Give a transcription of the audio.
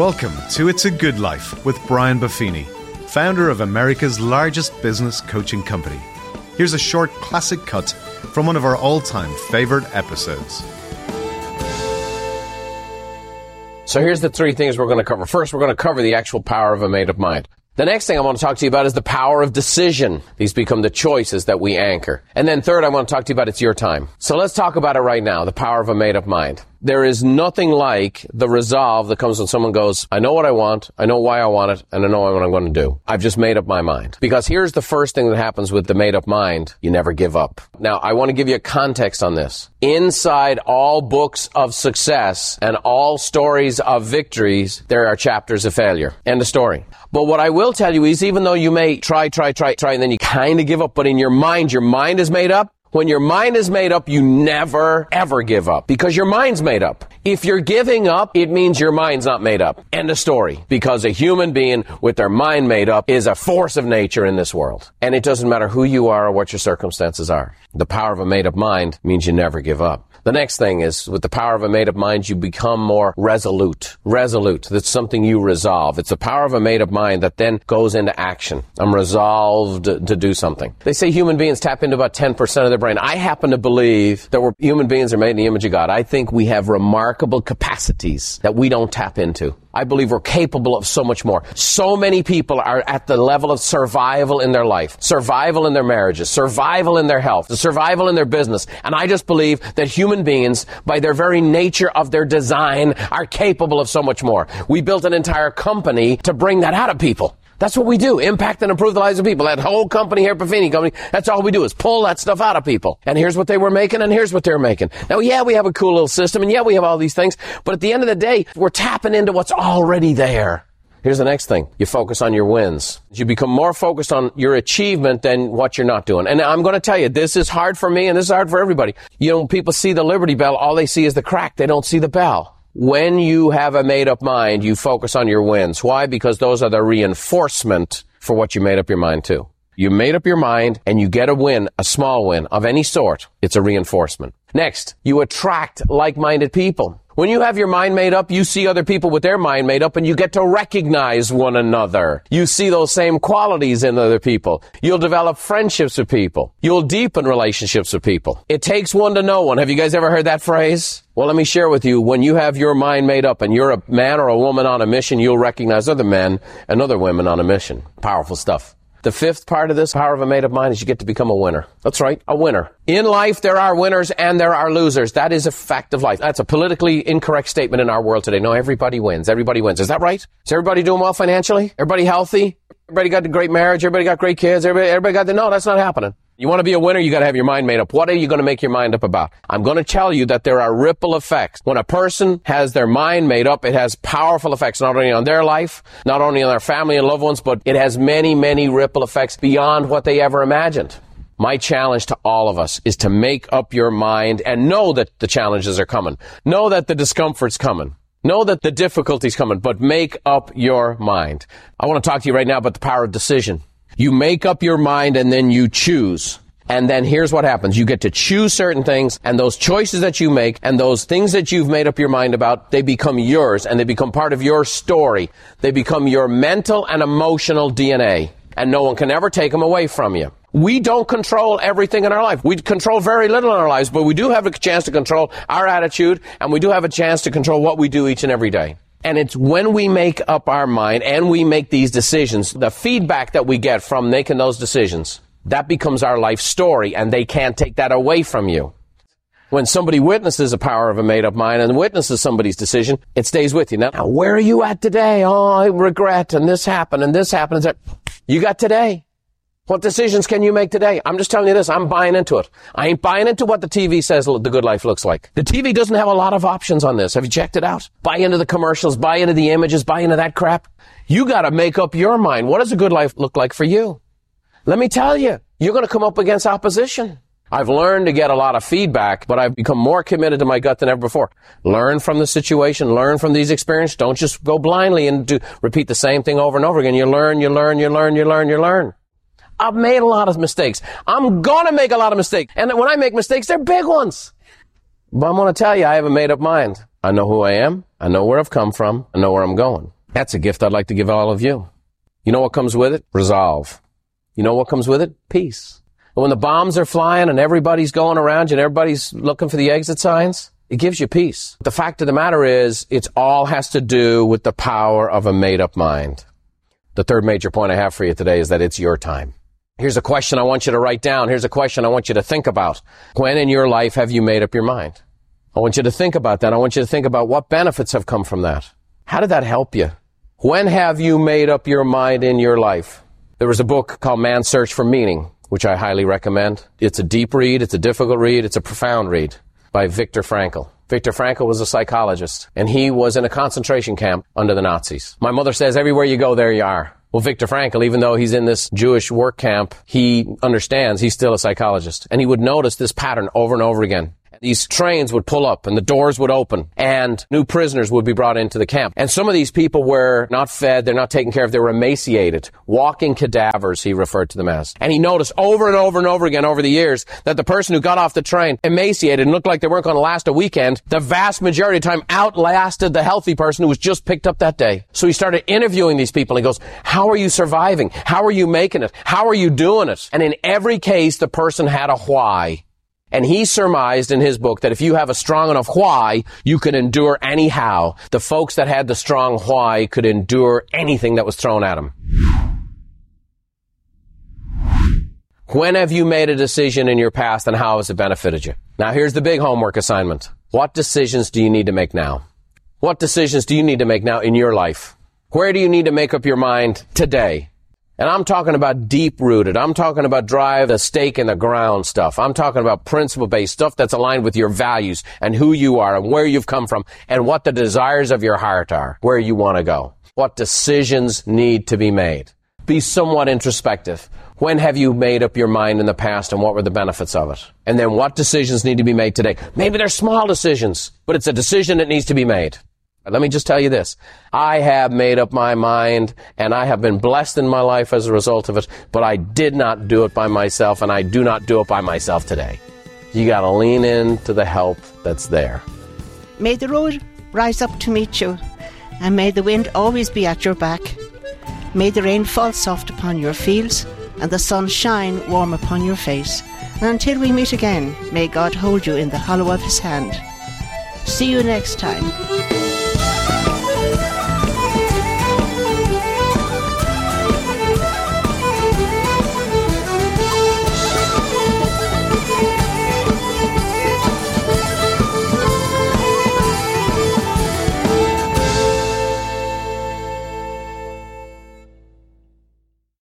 Welcome to It's a Good Life with Brian Buffini, founder of America's largest business coaching company. Here's a short classic cut from one of our all time favorite episodes. So here's the three things we're going to cover. First, we're going to cover the actual power of a made up mind. The next thing I want to talk to you about is the power of decision. These become the choices that we anchor. And then third, I want to talk to you about it's your time. So let's talk about it right now, the power of a made up mind. There is nothing like the resolve that comes when someone goes, I know what I want, I know why I want it, and I know what I'm going to do. I've just made up my mind. Because here's the first thing that happens with the made up mind. You never give up. Now, I want to give you a context on this. Inside all books of success and all stories of victories, there are chapters of failure. End of story. But what I will tell you is even though you may try, try, try, try, and then you kind of give up, but in your mind, your mind is made up, when your mind is made up, you never ever give up because your mind's made up. If you're giving up, it means your mind's not made up. End of story. Because a human being with their mind made up is a force of nature in this world. And it doesn't matter who you are or what your circumstances are. The power of a made up mind means you never give up. The next thing is with the power of a made up mind, you become more resolute. Resolute. That's something you resolve. It's the power of a made up mind that then goes into action. I'm resolved to do something. They say human beings tap into about 10% of their brain. I happen to believe that we're, human beings are made in the image of God. I think we have remarkable capacities that we don't tap into. I believe we're capable of so much more. So many people are at the level of survival in their life, survival in their marriages, survival in their health, survival in their business. And I just believe that human beings, by their very nature of their design, are capable of so much more. We built an entire company to bring that out of people. That's what we do. Impact and improve the lives of people. That whole company here, Buffini Company, that's all we do is pull that stuff out of people. And here's what they were making and here's what they're making. Now, yeah, we have a cool little system and yeah, we have all these things, but at the end of the day, we're tapping into what's already there. Here's the next thing. You focus on your wins. You become more focused on your achievement than what you're not doing. And I'm going to tell you, this is hard for me and this is hard for everybody. You know, people see the Liberty Bell, all they see is the crack. They don't see the bell. When you have a made up mind, you focus on your wins. Why? Because those are the reinforcement for what you made up your mind to. You made up your mind and you get a win, a small win of any sort. It's a reinforcement. Next, you attract like-minded people. When you have your mind made up, you see other people with their mind made up and you get to recognize one another. You see those same qualities in other people. You'll develop friendships with people. You'll deepen relationships with people. It takes one to know one. Have you guys ever heard that phrase? Well, let me share with you, when you have your mind made up and you're a man or a woman on a mission, you'll recognize other men and other women on a mission. Powerful stuff. The fifth part of this power of a made up mind is you get to become a winner. That's right, a winner. In life, there are winners and there are losers. That is a fact of life. That's a politically incorrect statement in our world today. No, everybody wins. Everybody wins. Is that right? Is everybody doing well financially? Everybody healthy? Everybody got a great marriage? Everybody got great kids? Everybody, everybody got the, no, that's not happening. You want to be a winner, you got to have your mind made up. What are you going to make your mind up about? I'm going to tell you that there are ripple effects. When a person has their mind made up, it has powerful effects not only on their life, not only on their family and loved ones, but it has many, many ripple effects beyond what they ever imagined. My challenge to all of us is to make up your mind and know that the challenges are coming. Know that the discomfort's coming. Know that the difficulty's coming, but make up your mind. I want to talk to you right now about the power of decision. You make up your mind and then you choose. And then here's what happens. You get to choose certain things and those choices that you make and those things that you've made up your mind about, they become yours and they become part of your story. They become your mental and emotional DNA and no one can ever take them away from you. We don't control everything in our life. We control very little in our lives, but we do have a chance to control our attitude and we do have a chance to control what we do each and every day. And it's when we make up our mind and we make these decisions, the feedback that we get from making those decisions, that becomes our life story and they can't take that away from you. When somebody witnesses a power of a made up mind and witnesses somebody's decision, it stays with you. Now, where are you at today? Oh, I regret and this happened and this happened. You got today. What decisions can you make today? I'm just telling you this. I'm buying into it. I ain't buying into what the TV says the good life looks like. The TV doesn't have a lot of options on this. Have you checked it out? Buy into the commercials, buy into the images, buy into that crap. You gotta make up your mind. What does a good life look like for you? Let me tell you, you're gonna come up against opposition. I've learned to get a lot of feedback, but I've become more committed to my gut than ever before. Learn from the situation, learn from these experiences. Don't just go blindly and do, repeat the same thing over and over again. You learn, you learn, you learn, you learn, you learn. I've made a lot of mistakes. I'm gonna make a lot of mistakes. And when I make mistakes, they're big ones. But I'm gonna tell you, I have a made up mind. I know who I am. I know where I've come from. I know where I'm going. That's a gift I'd like to give all of you. You know what comes with it? Resolve. You know what comes with it? Peace. And when the bombs are flying and everybody's going around you and everybody's looking for the exit signs, it gives you peace. The fact of the matter is, it all has to do with the power of a made up mind. The third major point I have for you today is that it's your time. Here's a question I want you to write down. Here's a question I want you to think about. When in your life have you made up your mind? I want you to think about that. I want you to think about what benefits have come from that. How did that help you? When have you made up your mind in your life? There was a book called Man's Search for Meaning, which I highly recommend. It's a deep read, it's a difficult read, it's a profound read by Viktor Frankl. Viktor Frankl was a psychologist, and he was in a concentration camp under the Nazis. My mother says, everywhere you go, there you are. Well, Viktor Frankl, even though he's in this Jewish work camp, he understands he's still a psychologist. And he would notice this pattern over and over again these trains would pull up and the doors would open and new prisoners would be brought into the camp. And some of these people were not fed, they're not taken care of, they were emaciated, walking cadavers, he referred to them as. And he noticed over and over and over again over the years that the person who got off the train emaciated and looked like they weren't going to last a weekend, the vast majority of time outlasted the healthy person who was just picked up that day. So he started interviewing these people. He goes, how are you surviving? How are you making it? How are you doing it? And in every case, the person had a why. And he surmised in his book that if you have a strong enough why, you can endure anyhow. The folks that had the strong why could endure anything that was thrown at them. When have you made a decision in your past and how has it benefited you? Now here's the big homework assignment. What decisions do you need to make now? What decisions do you need to make now in your life? Where do you need to make up your mind today? And I'm talking about deep rooted. I'm talking about drive the stake in the ground stuff. I'm talking about principle based stuff that's aligned with your values and who you are and where you've come from and what the desires of your heart are, where you want to go. What decisions need to be made. Be somewhat introspective. When have you made up your mind in the past and what were the benefits of it? And then what decisions need to be made today? Maybe they're small decisions, but it's a decision that needs to be made. Let me just tell you this. I have made up my mind and I have been blessed in my life as a result of it, but I did not do it by myself and I do not do it by myself today. You gotta lean in to the help that's there. May the road rise up to meet you and may the wind always be at your back. May the rain fall soft upon your fields and the sun shine warm upon your face. And until we meet again, may God hold you in the hollow of his hand. See you next time.